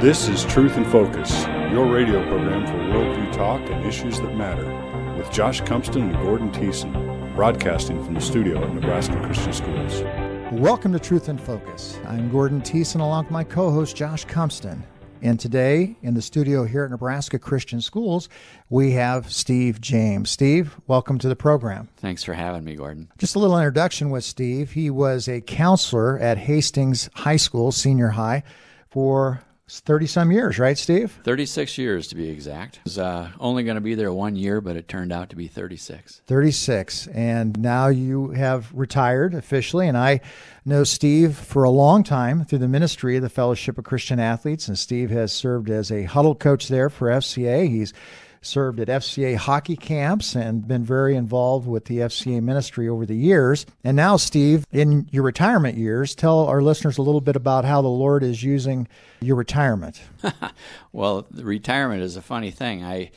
This is Truth in Focus, your radio program for worldview talk and issues that matter, with Josh Cumpston and Gordon Thiessen, broadcasting from the studio at Nebraska Christian Schools. Welcome to Truth in Focus. I'm Gordon Thiessen along with my co host Josh Cumpston. And today in the studio here at Nebraska Christian Schools, we have Steve James. Steve, welcome to the program. Thanks for having me, Gordon. Just a little introduction with Steve. He was a counselor at Hastings High School, senior high, for 30 some years, right, Steve? 36 years to be exact. I was uh, only going to be there one year, but it turned out to be 36. 36. And now you have retired officially. And I know Steve for a long time through the ministry of the Fellowship of Christian Athletes. And Steve has served as a huddle coach there for FCA. He's served at FCA hockey camps and been very involved with the FCA ministry over the years. And now, Steve, in your retirement years, tell our listeners a little bit about how the Lord is using your retirement. well, retirement is a funny thing. I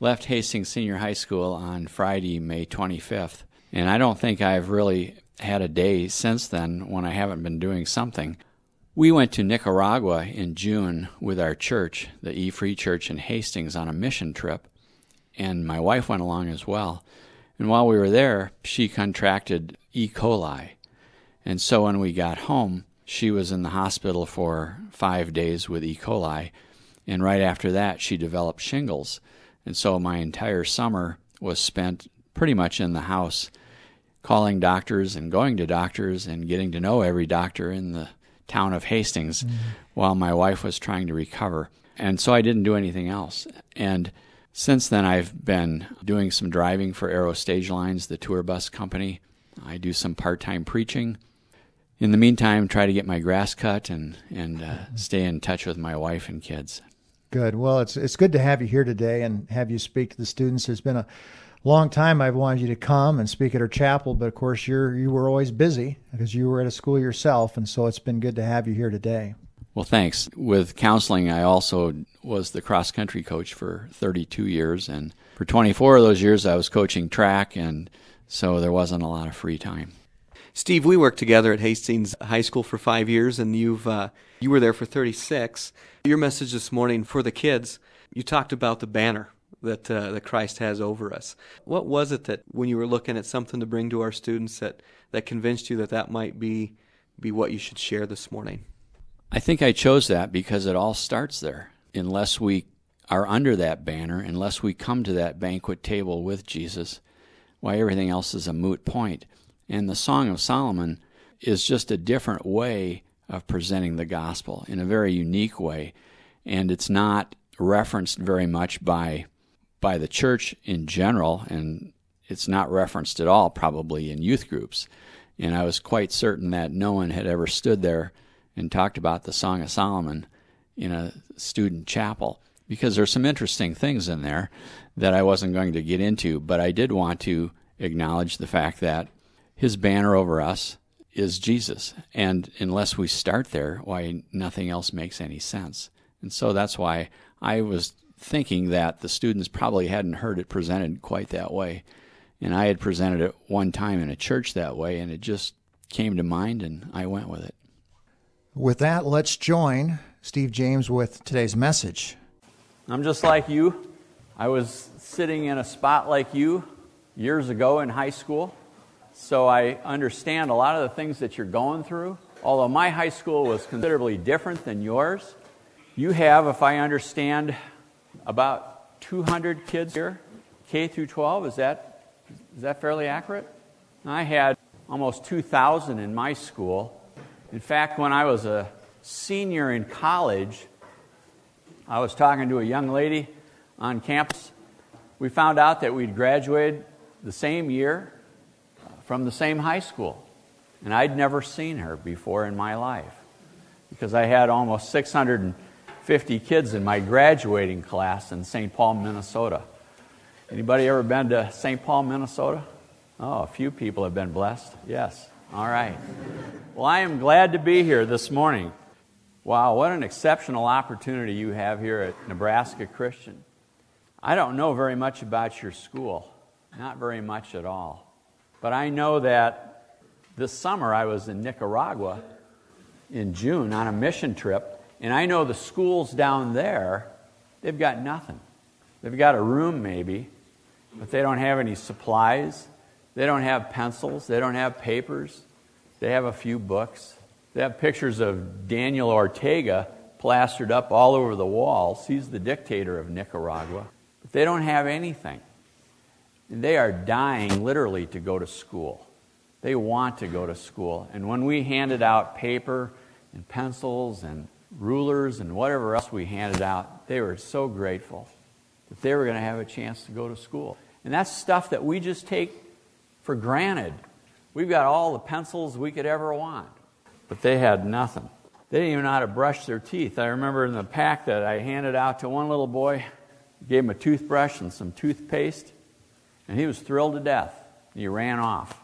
left Hastings Senior High School on Friday, May 25th, and I don't think I've really had a day since then when I haven't been doing something. We went to Nicaragua in June with our church, the E Free Church in Hastings, on a mission trip, and my wife went along as well. And while we were there, she contracted E. coli. And so when we got home, she was in the hospital for five days with E. coli. And right after that, she developed shingles. And so my entire summer was spent pretty much in the house, calling doctors and going to doctors and getting to know every doctor in the town of Hastings mm-hmm. while my wife was trying to recover. And so I didn't do anything else. And since then, I've been doing some driving for Arrow Stage Lines, the tour bus company. I do some part time preaching. In the meantime, try to get my grass cut and, and uh, mm-hmm. stay in touch with my wife and kids. Good. Well, it's, it's good to have you here today and have you speak to the students. There's been a long time I've wanted you to come and speak at our chapel, but of course you're you were always busy because you were at a school yourself, and so it's been good to have you here today. Well, thanks. With counseling, I also was the cross country coach for 32 years, and for 24 of those years, I was coaching track, and so there wasn't a lot of free time. Steve, we worked together at Hastings High School for five years, and you've uh, you were there for 36. Your message this morning for the kids, you talked about the banner that uh, that Christ has over us. What was it that when you were looking at something to bring to our students that that convinced you that that might be be what you should share this morning? I think I chose that because it all starts there. Unless we are under that banner, unless we come to that banquet table with Jesus, why everything else is a moot point. And the Song of Solomon is just a different way of presenting the gospel in a very unique way. And it's not referenced very much by by the church in general, and it's not referenced at all probably in youth groups. And I was quite certain that no one had ever stood there and talked about the Song of Solomon in a student chapel because there's some interesting things in there that I wasn't going to get into, but I did want to acknowledge the fact that his banner over us is Jesus. And unless we start there, why nothing else makes any sense. And so that's why I was thinking that the students probably hadn't heard it presented quite that way. And I had presented it one time in a church that way, and it just came to mind, and I went with it. With that, let's join Steve James with today's message. I'm just like you. I was sitting in a spot like you years ago in high school, so I understand a lot of the things that you're going through. Although my high school was considerably different than yours, you have, if I understand about 200 kids here, K through 12. Is that, is that fairly accurate? I had almost 2,000 in my school. In fact, when I was a senior in college, I was talking to a young lady on campus. We found out that we'd graduated the same year uh, from the same high school. And I'd never seen her before in my life because I had almost 600 50 kids in my graduating class in St. Paul, Minnesota. Anybody ever been to St. Paul, Minnesota? Oh, a few people have been blessed. Yes. All right. Well, I am glad to be here this morning. Wow, what an exceptional opportunity you have here at Nebraska Christian. I don't know very much about your school, not very much at all. But I know that this summer I was in Nicaragua in June on a mission trip And I know the schools down there, they've got nothing. They've got a room maybe, but they don't have any supplies. They don't have pencils. They don't have papers. They have a few books. They have pictures of Daniel Ortega plastered up all over the walls. He's the dictator of Nicaragua. But they don't have anything. And they are dying literally to go to school. They want to go to school. And when we handed out paper and pencils and rulers and whatever else we handed out, they were so grateful that they were going to have a chance to go to school. And that's stuff that we just take for granted. We've got all the pencils we could ever want, but they had nothing. They didn't even know how to brush their teeth. I remember in the pack that I handed out to one little boy, gave him a toothbrush and some toothpaste, and he was thrilled to death. He ran off.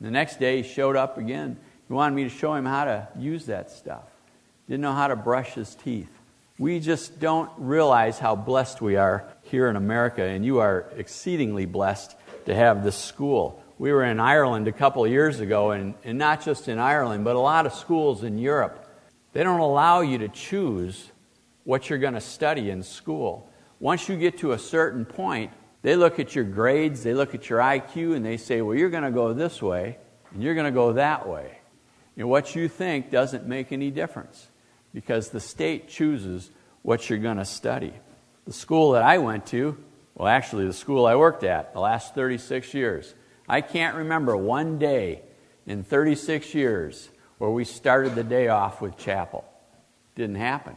The next day, he showed up again. He wanted me to show him how to use that stuff. Didn't know how to brush his teeth. We just don't realize how blessed we are here in America, and you are exceedingly blessed to have this school. We were in Ireland a couple of years ago, and, and not just in Ireland, but a lot of schools in Europe they don't allow you to choose what you're going to study in school. Once you get to a certain point, they look at your grades, they look at your IQ, and they say, well, you're going to go this way, and you're going to go that way. And what you think doesn't make any difference because the state chooses what you're going to study. The school that I went to, well, actually, the school I worked at the last 36 years, I can't remember one day in 36 years where we started the day off with chapel. Didn't happen.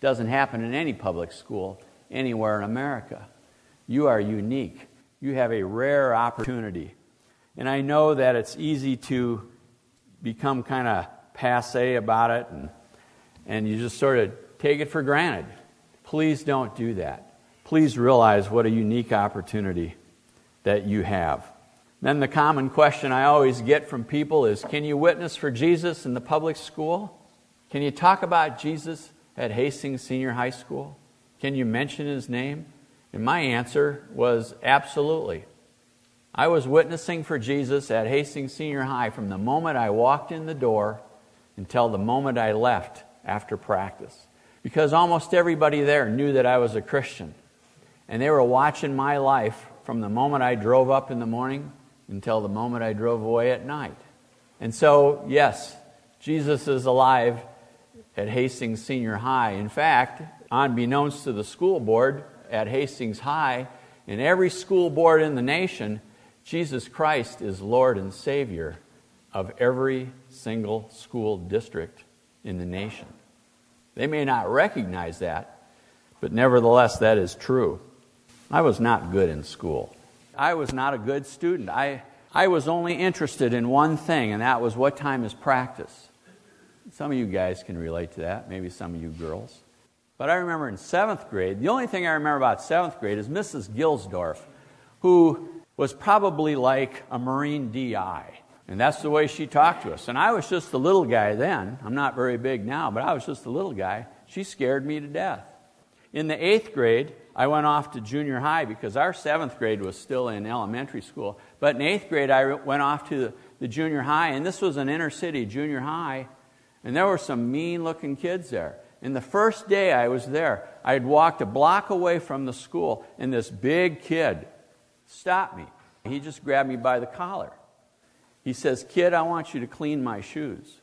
Doesn't happen in any public school anywhere in America. You are unique. You have a rare opportunity. And I know that it's easy to become kind of passe about it and, and you just sort of take it for granted. Please don't do that. Please realize what a unique opportunity that you have. Then the common question I always get from people is Can you witness for Jesus in the public school? Can you talk about Jesus at Hastings Senior High School? Can you mention his name? And my answer was absolutely. I was witnessing for Jesus at Hastings Senior High from the moment I walked in the door until the moment I left after practice. Because almost everybody there knew that I was a Christian. And they were watching my life from the moment I drove up in the morning until the moment I drove away at night. And so, yes, Jesus is alive at Hastings Senior High. In fact, unbeknownst to the school board at Hastings High, in every school board in the nation, Jesus Christ is Lord and Savior of every single school district in the nation. They may not recognize that, but nevertheless, that is true. I was not good in school. I was not a good student. I, I was only interested in one thing, and that was what time is practice. Some of you guys can relate to that, maybe some of you girls. But I remember in seventh grade, the only thing I remember about seventh grade is Mrs. Gilsdorf, who was probably like a Marine DI. And that's the way she talked to us. And I was just a little guy then. I'm not very big now, but I was just a little guy. She scared me to death. In the eighth grade, I went off to junior high because our seventh grade was still in elementary school. But in eighth grade, I went off to the, junior high, and this was an inner city junior high, and there were some mean looking kids there. And the first day I was there, I had walked a block away from the school, and this big kid stopped me. He just grabbed me by the collar. He says, Kid, I want you to clean my shoes.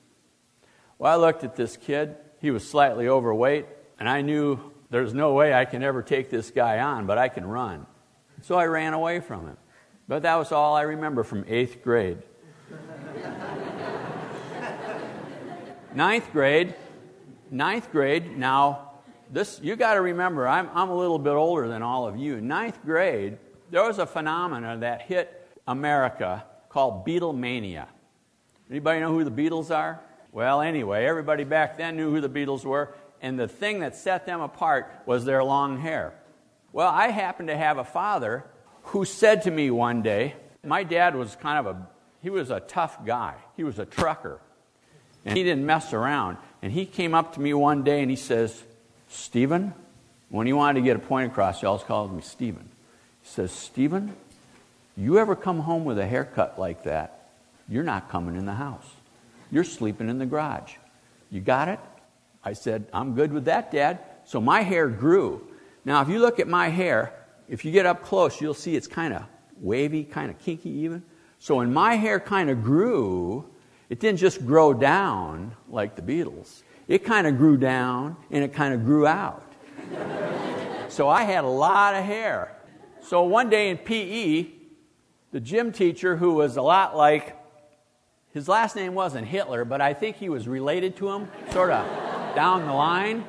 Well, I looked at this kid. He was slightly overweight, and I knew there's no way I can ever take this guy on, but I can run. So I ran away from him. But that was all I remember from eighth grade. ninth grade, ninth grade, now, this, you got to remember, I'm, I'm a little bit older than all of you. Ninth grade, there was a phenomenon that hit America called Beatlemania. Anybody know who the Beatles are? Well, anyway, everybody back then knew who the Beatles were, and the thing that set them apart was their long hair. Well, I happened to have a father who said to me one day, my dad was kind of a, he was a tough guy. He was a trucker. And he didn't mess around. And he came up to me one day and he says, Stephen, when he wanted to get a point across, he always called me Stephen. He says, Stephen, you ever come home with a haircut like that, you're not coming in the house. You're sleeping in the garage. You got it? I said, I'm good with that, Dad. So my hair grew. Now, if you look at my hair, if you get up close, you'll see it's kind of wavy, kind of kinky even. So when my hair kind of grew, it didn't just grow down like the Beatles. It kind of grew down and it kind of grew out. so I had a lot of hair. So one day in PE, the gym teacher, who was a lot like, his last name wasn't Hitler, but I think he was related to him, sort of down the line.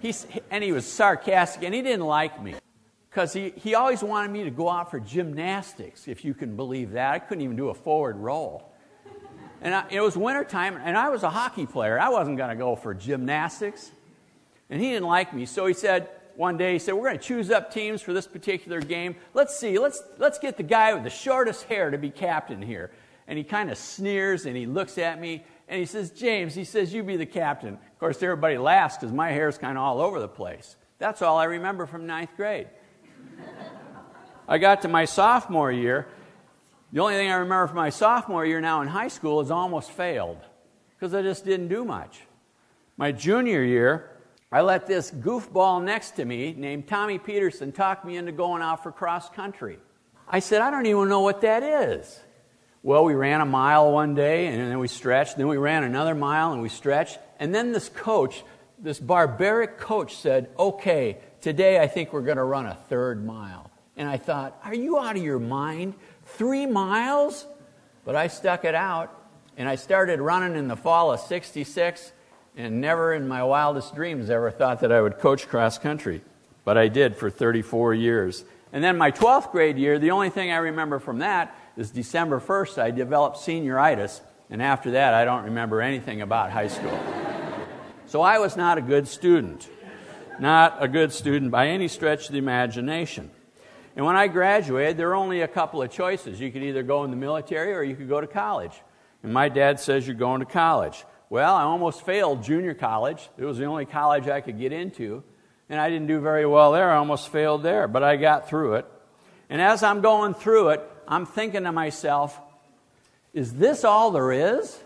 He's, and he was sarcastic, and he didn't like me because he, he always wanted me to go out for gymnastics, if you can believe that. I couldn't even do a forward roll. And I, it was wintertime, and I was a hockey player. I wasn't going to go for gymnastics. And he didn't like me, so he said, one day, he said, We're going to choose up teams for this particular game. Let's see, let's, let's get the guy with the shortest hair to be captain here. And he kind of sneers and he looks at me and he says, James, he says, you be the captain. Of course, everybody laughs because my hair's kind of all over the place. That's all I remember from ninth grade. I got to my sophomore year. The only thing I remember from my sophomore year now in high school is almost failed because I just didn't do much. My junior year, I let this goofball next to me named Tommy Peterson talk me into going out for cross country. I said, I don't even know what that is. Well, we ran a mile one day and then we stretched, then we ran another mile and we stretched. And then this coach, this barbaric coach, said, Okay, today I think we're going to run a third mile. And I thought, Are you out of your mind? Three miles? But I stuck it out and I started running in the fall of 66 and never in my wildest dreams ever thought that I would coach cross country. But I did for 34 years. And then my 12th grade year, the only thing I remember from that is December 1st, I developed senioritis. And after that, I don't remember anything about high school. so I was not a good student. Not a good student by any stretch of the imagination. And when I graduated, there were only a couple of choices. You could either go in the military or you could go to college. And my dad says you're going to college. Well, I almost failed junior college. It was the only college I could get into. And I didn't do very well there. I almost failed there, but I got through it. And as I'm going through it, I'm thinking to myself, is this all there is?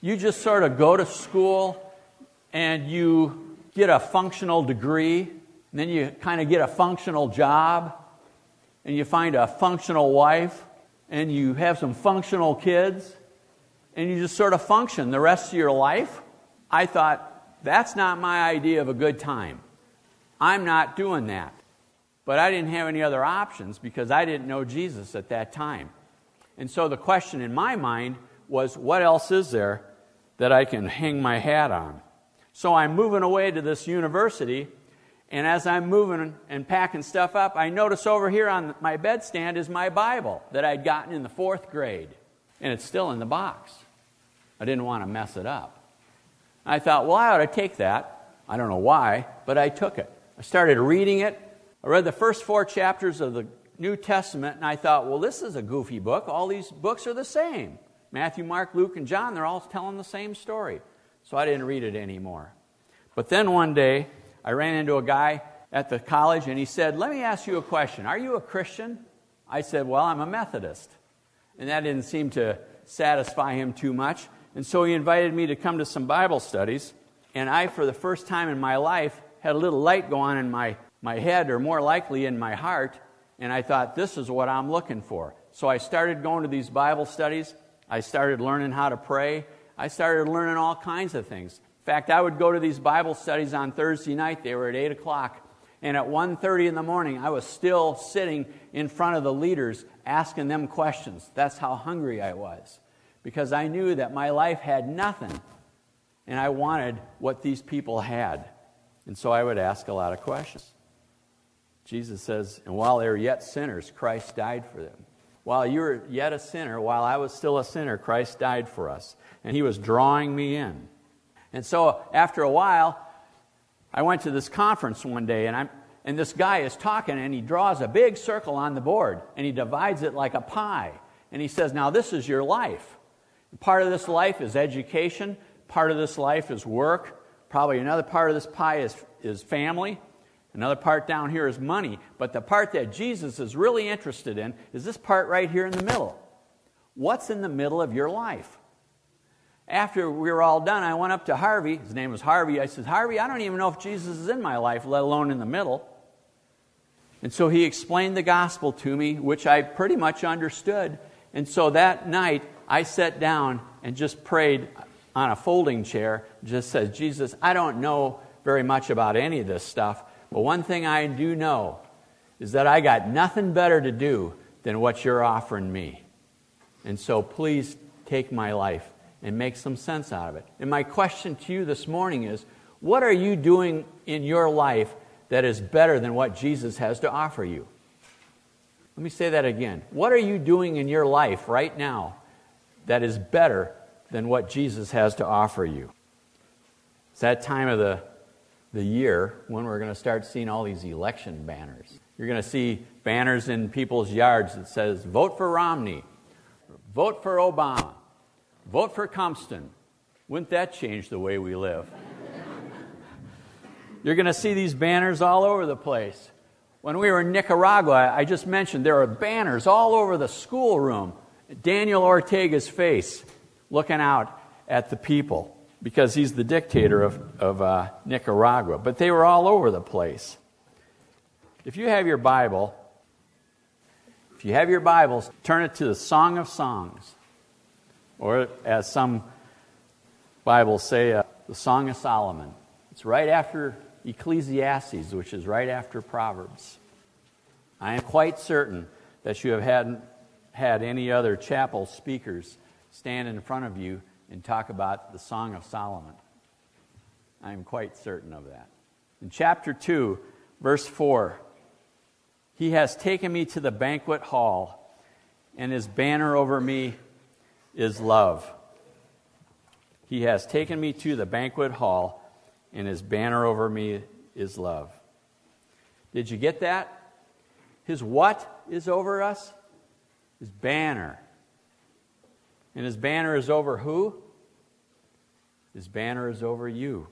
You just sort of go to school and you get a functional degree, and then you kind of get a functional job, and you find a functional wife, and you have some functional kids, and you just sort of function the rest of your life. I thought, that's not my idea of a good time. I'm not doing that. But I didn't have any other options because I didn't know Jesus at that time. And so the question in my mind was what else is there that I can hang my hat on? So I'm moving away to this university, and as I'm moving and packing stuff up, I notice over here on my bedstand is my Bible that I'd gotten in the fourth grade, and it's still in the box. I didn't want to mess it up. I thought, well, I ought to take that. I don't know why, but I took it. I started reading it, I read the first four chapters of the New Testament and I thought, well, this is a goofy book. All these books are the same. Matthew, Mark, Luke, and John, they're all telling the same story. So I didn't read it anymore. But then one day, I ran into a guy at the college and he said, Let me ask you a question. Are you a Christian? I said, Well, I'm a Methodist. And that didn't seem to satisfy him too much. And so he invited me to come to some Bible studies. And I, for the first time in my life, had a little light go on in my my head, or more likely in my heart, and I thought, this is what I'm looking for. So I started going to these Bible studies. I started learning how to pray. I started learning all kinds of things. In fact, I would go to these Bible studies on Thursday night. They were at 8 o'clock. And at 1.30 in the morning, I was still sitting in front of the leaders asking them questions. That's how hungry I was. Because I knew that my life had nothing. And I wanted what these people had. And so I would ask a lot of questions. Jesus says, And while they were yet sinners, Christ died for them. While you were yet a sinner, while I was still a sinner, Christ died for us. And he was drawing me in. And so after a while, I went to this conference one day, and, I'm, and this guy is talking, and he draws a big circle on the board, and he divides it like a pie. And he says, Now, this is your life. Part of this life is education, part of this life is work, probably another part of this pie is, is family, Another part down here is money. But the part that Jesus is really interested in is this part right here in the middle. What's in the middle of your life? After we were all done, I went up to Harvey. His name was Harvey. I said, Harvey, I don't even know if Jesus is in my life, let alone in the middle. And so he explained the gospel to me, which I pretty much understood. And so that night, I sat down and just prayed on a folding chair, just said, Jesus, I don't know very much about any of this stuff, but one thing I do know is that I got nothing better to do than what you're offering me. And so please take my life and make some sense out of it. And my question to you this morning is what are you doing in your life that is better than what Jesus has to offer you? Let me say that again. What are you doing in your life right now that is better than what Jesus has to offer you? It's that time of the, the year when we're going to start seeing all these election banners. You're going to see banners in people's yards that says, vote for Romney, vote for Obama, vote for Compton. Wouldn't that change the way we live? You're going to see these banners all over the place. When we were in Nicaragua, I just mentioned there are banners all over the schoolroom. Daniel Ortega's face looking out at the people because he's the dictator of, of uh, Nicaragua. But they were all over the place. If you have your Bible, if you have your Bibles, turn it to the Song of Songs, or as some Bibles say, uh, the Song of Solomon. It's right after Ecclesiastes, which is right after Proverbs. I am quite certain that you have had, had any other chapel speakers stand in front of you and talk about the Song of Solomon. I am quite certain of that. In chapter 2, verse 4, he has taken me to the banquet hall, and his banner over me is love. He has taken me to the banquet hall, and his banner over me is love. Did you get that? His what is over us? His banner. And his banner is over who? His banner is over you.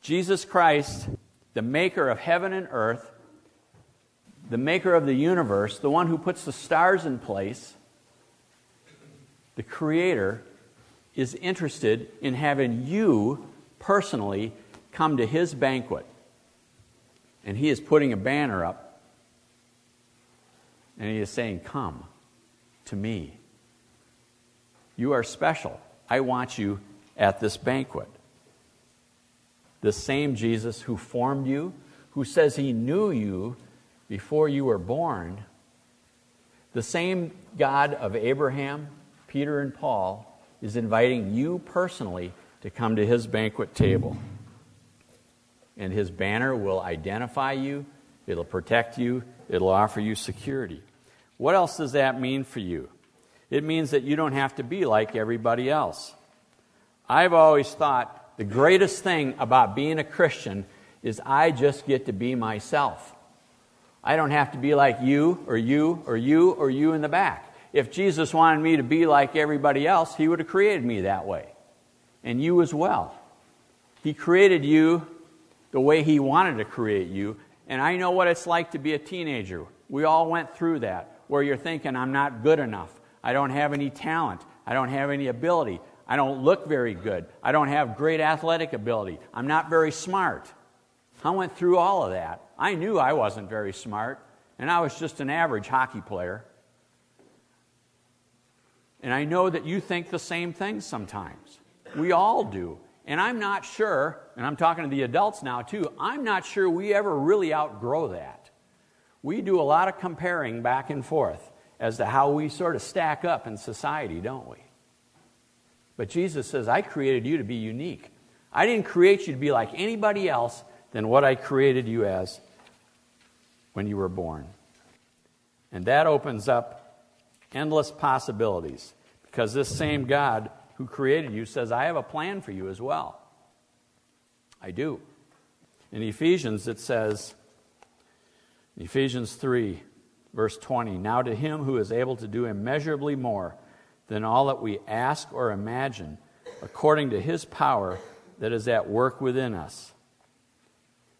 Jesus Christ, the maker of heaven and earth, the maker of the universe, the one who puts the stars in place, the creator, is interested in having you personally come to his banquet. And he is putting a banner up. And he is saying, Come to me. You are special. I want you at this banquet. The same Jesus who formed you, who says he knew you before you were born, the same God of Abraham, Peter, and Paul is inviting you personally to come to his banquet table. And his banner will identify you, it'll protect you, it'll offer you security. What else does that mean for you? It means that you don't have to be like everybody else. I've always thought the greatest thing about being a Christian is I just get to be myself. I don't have to be like you or you or you or you in the back. If Jesus wanted me to be like everybody else, He would have created me that way. And you as well. He created you the way He wanted to create you. And I know what it's like to be a teenager. We all went through that, where you're thinking, I'm not good enough. I don't have any talent. I don't have any ability. I don't look very good. I don't have great athletic ability. I'm not very smart. I went through all of that. I knew I wasn't very smart, and I was just an average hockey player. And I know that you think the same thing sometimes. We all do. And I'm not sure, and I'm talking to the adults now too, I'm not sure we ever really outgrow that. We do a lot of comparing back and forth as to how we sort of stack up in society, don't we? But Jesus says, I created you to be unique. I didn't create you to be like anybody else than what I created you as when you were born. And that opens up endless possibilities because this same God who created you says, I have a plan for you as well. I do. In Ephesians, it says, Ephesians 3, verse 20, Now to him who is able to do immeasurably more than all that we ask or imagine, according to his power that is at work within us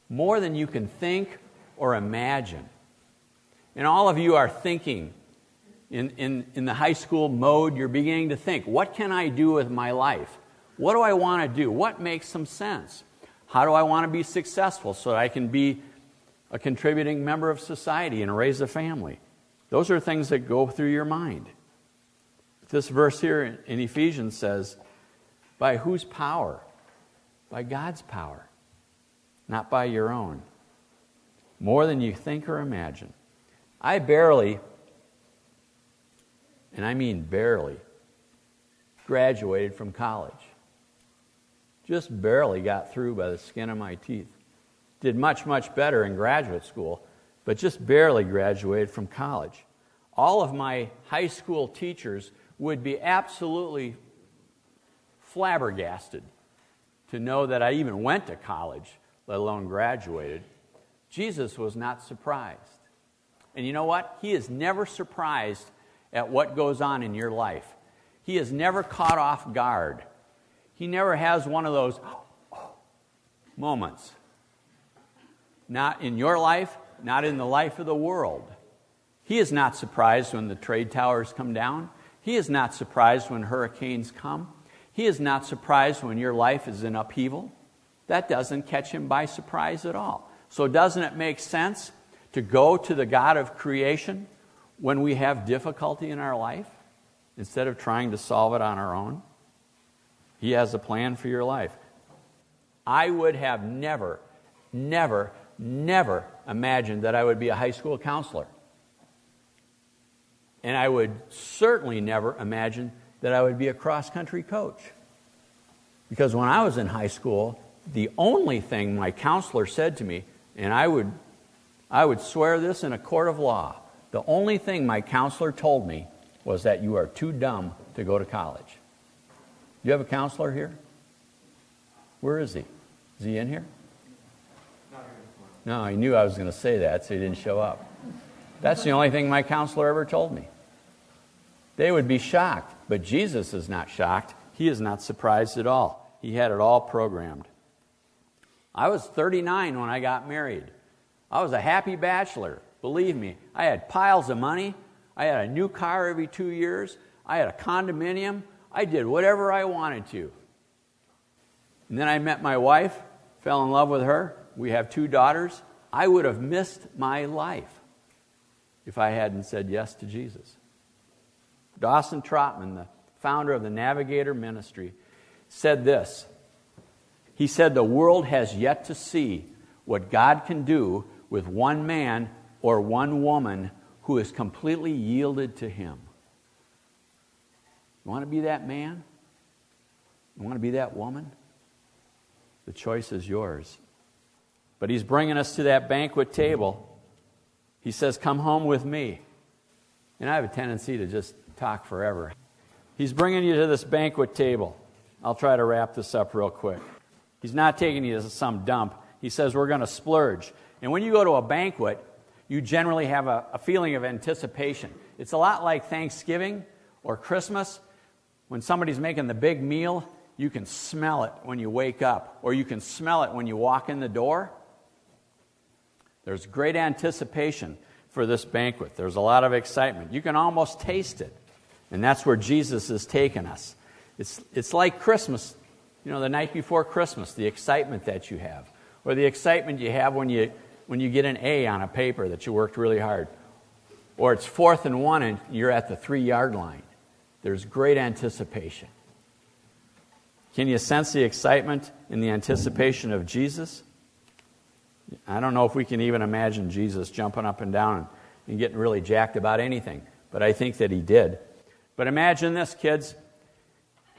more than you can think or imagine. And all of you are thinking in, in, in the high school mode, you're beginning to think, what can I do with my life? What do I want to do? What makes some sense? How do I want to be successful so I can be a contributing member of society and raise a family? Those are things that go through your mind. This verse here in Ephesians says, By whose power? By God's power, not by your own. More than you think or imagine. I barely, and I mean barely, graduated from college. Just barely got through by the skin of my teeth. Did much, much better in graduate school, but just barely graduated from college. All of my high school teachers would be absolutely flabbergasted to know that I even went to college, let alone graduated. Jesus was not surprised. And you know what? He is never surprised at what goes on in your life. He is never caught off guard. He never has one of those moments. Not in your life, not in the life of the world. He is not surprised when the trade towers come down. He is not surprised when hurricanes come. He is not surprised when your life is in upheaval. That doesn't catch him by surprise at all. So, doesn't it make sense to go to the God of creation when we have difficulty in our life instead of trying to solve it on our own? He has a plan for your life. I would have never, never, never imagined that I would be a high school counselor. And I would certainly never imagine that I would be a cross country coach. Because when I was in high school, the only thing my counselor said to me, and I would, I would swear this in a court of law, the only thing my counselor told me was that you are too dumb to go to college. You have a counselor here? Where is he? Is he in here? No, he knew I was going to say that, so he didn't show up. That's the only thing my counselor ever told me. They would be shocked, but Jesus is not shocked. He is not surprised at all. He had it all programmed. I was 39 when I got married. I was a happy bachelor. Believe me, I had piles of money. I had a new car every two years. I had a condominium. I did whatever I wanted to. And then I met my wife, fell in love with her. We have two daughters. I would have missed my life if I hadn't said yes to Jesus. Dawson Trotman, the founder of the Navigator Ministry, said this. He said, The world has yet to see what God can do with one man or one woman who is completely yielded to Him. You want to be that man? You want to be that woman? The choice is yours. But he's bringing us to that banquet table. He says, Come home with me. And I have a tendency to just talk forever. He's bringing you to this banquet table. I'll try to wrap this up real quick. He's not taking you to some dump. He says, We're going to splurge. And when you go to a banquet, you generally have a, a feeling of anticipation. It's a lot like Thanksgiving or Christmas. When somebody's making the big meal, you can smell it when you wake up, or you can smell it when you walk in the door. There's great anticipation for this banquet. There's a lot of excitement. You can almost taste it. And that's where Jesus has taken us. It's, it's like Christmas, you know, the night before Christmas, the excitement that you have, or the excitement you have when you, when you get an A on a paper that you worked really hard, or it's fourth and one and you're at the three yard line. There's great anticipation. Can you sense the excitement and the anticipation of Jesus? I don't know if we can even imagine Jesus jumping up and down and getting really jacked about anything, but I think that he did. But imagine this, kids.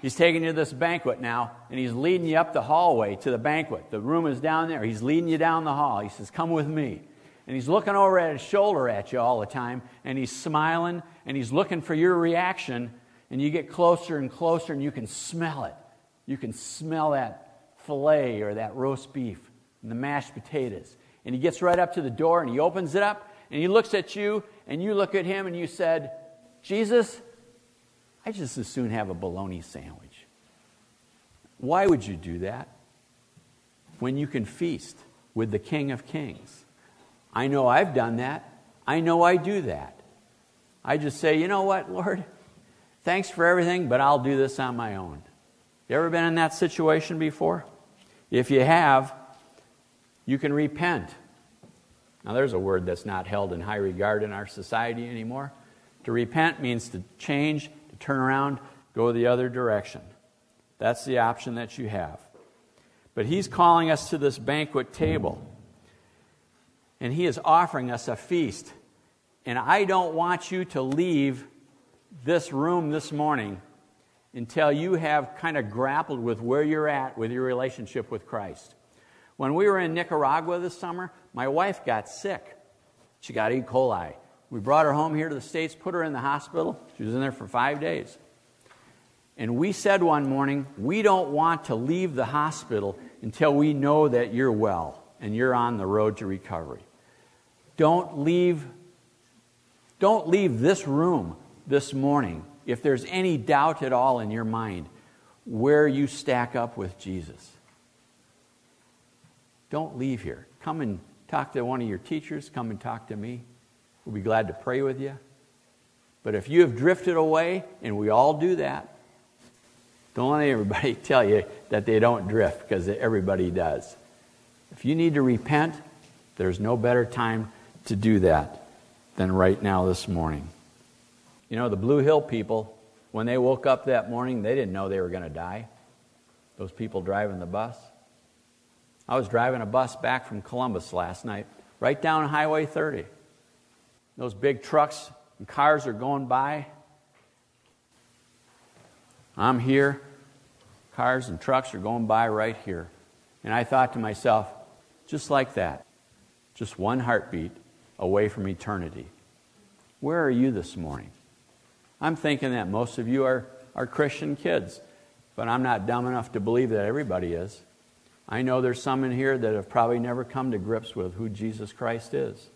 He's taking you to this banquet now, and he's leading you up the hallway to the banquet. The room is down there. He's leading you down the hall. He says, Come with me. And he's looking over at his shoulder at you all the time, and he's smiling, and he's looking for your reaction. And you get closer and closer, and you can smell it. You can smell that filet or that roast beef and the mashed potatoes. And he gets right up to the door, and he opens it up, and he looks at you, and you look at him, and you said, Jesus, I just as soon have a bologna sandwich. Why would you do that when you can feast with the King of Kings? I know I've done that. I know I do that. I just say, you know what, Lord? Thanks for everything, but I'll do this on my own. You ever been in that situation before? If you have, you can repent. Now, there's a word that's not held in high regard in our society anymore. To repent means to change, turn around, go the other direction. That's the option that you have. But he's calling us to this banquet table, and he is offering us a feast. And I don't want you to leave this room this morning until you have kind of grappled with where you're at with your relationship with Christ. When we were in Nicaragua this summer, my wife got sick. She got E. coli. We brought her home here to the States, put her in the hospital. She was in there for five days. And we said one morning, we don't want to leave the hospital until we know that you're well and you're on the road to recovery. Don't leave, don't leave this room this morning if there's any doubt at all in your mind where you stack up with Jesus. Don't leave here. Come and talk to one of your teachers. Come and talk to me. We'll be glad to pray with you. But if you have drifted away, and we all do that, don't let everybody tell you that they don't drift because everybody does. If you need to repent, there's no better time to do that than right now this morning. You know, the Blue Hill people, when they woke up that morning, they didn't know they were going to die. Those people driving the bus. I was driving a bus back from Columbus last night, right down Highway 30. Those big trucks and cars are going by. I'm here. Cars and trucks are going by right here. And I thought to myself, just like that, just one heartbeat away from eternity. Where are you this morning? I'm thinking that most of you are, are Christian kids, but I'm not dumb enough to believe that everybody is. I know there's some in here that have probably never come to grips with who Jesus Christ is.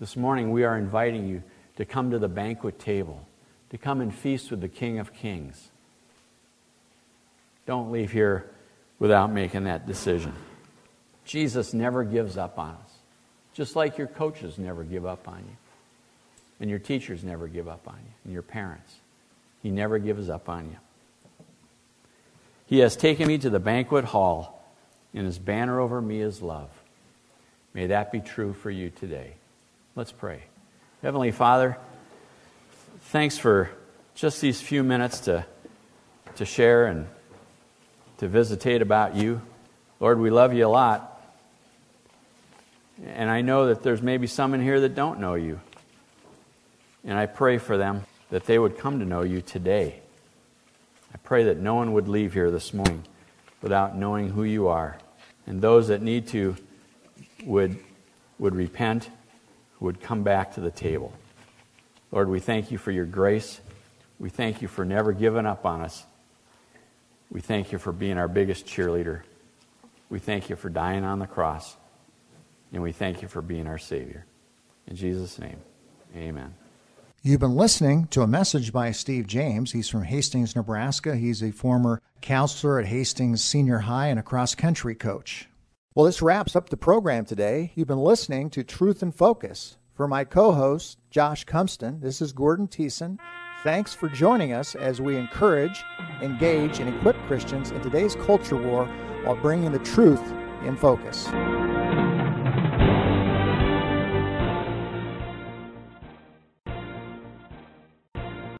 This morning, we are inviting you to come to the banquet table, to come and feast with the King of Kings. Don't leave here without making that decision. Jesus never gives up on us, just like your coaches never give up on you, and your teachers never give up on you, and your parents. He never gives up on you. He has taken me to the banquet hall, and his banner over me is love. May that be true for you today. Let's pray. Heavenly Father, thanks for just these few minutes to, to share and to visitate about you. Lord, we love you a lot. And I know that there's maybe some in here that don't know you. And I pray for them that they would come to know you today. I pray that no one would leave here this morning without knowing who you are. And those that need to would, would repent, would come back to the table. Lord, we thank you for your grace. We thank you for never giving up on us. We thank you for being our biggest cheerleader. We thank you for dying on the cross. And we thank you for being our Savior. In Jesus' name, amen. You've been listening to a message by Steve James. He's from Hastings, Nebraska. He's a former counselor at Hastings Senior High and a cross country coach. Well, this wraps up the program today. You've been listening to Truth in Focus. For my co host, Josh Cumpston, this is Gordon Thiessen. Thanks for joining us as we encourage, engage, and equip Christians in today's culture war while bringing the truth in focus.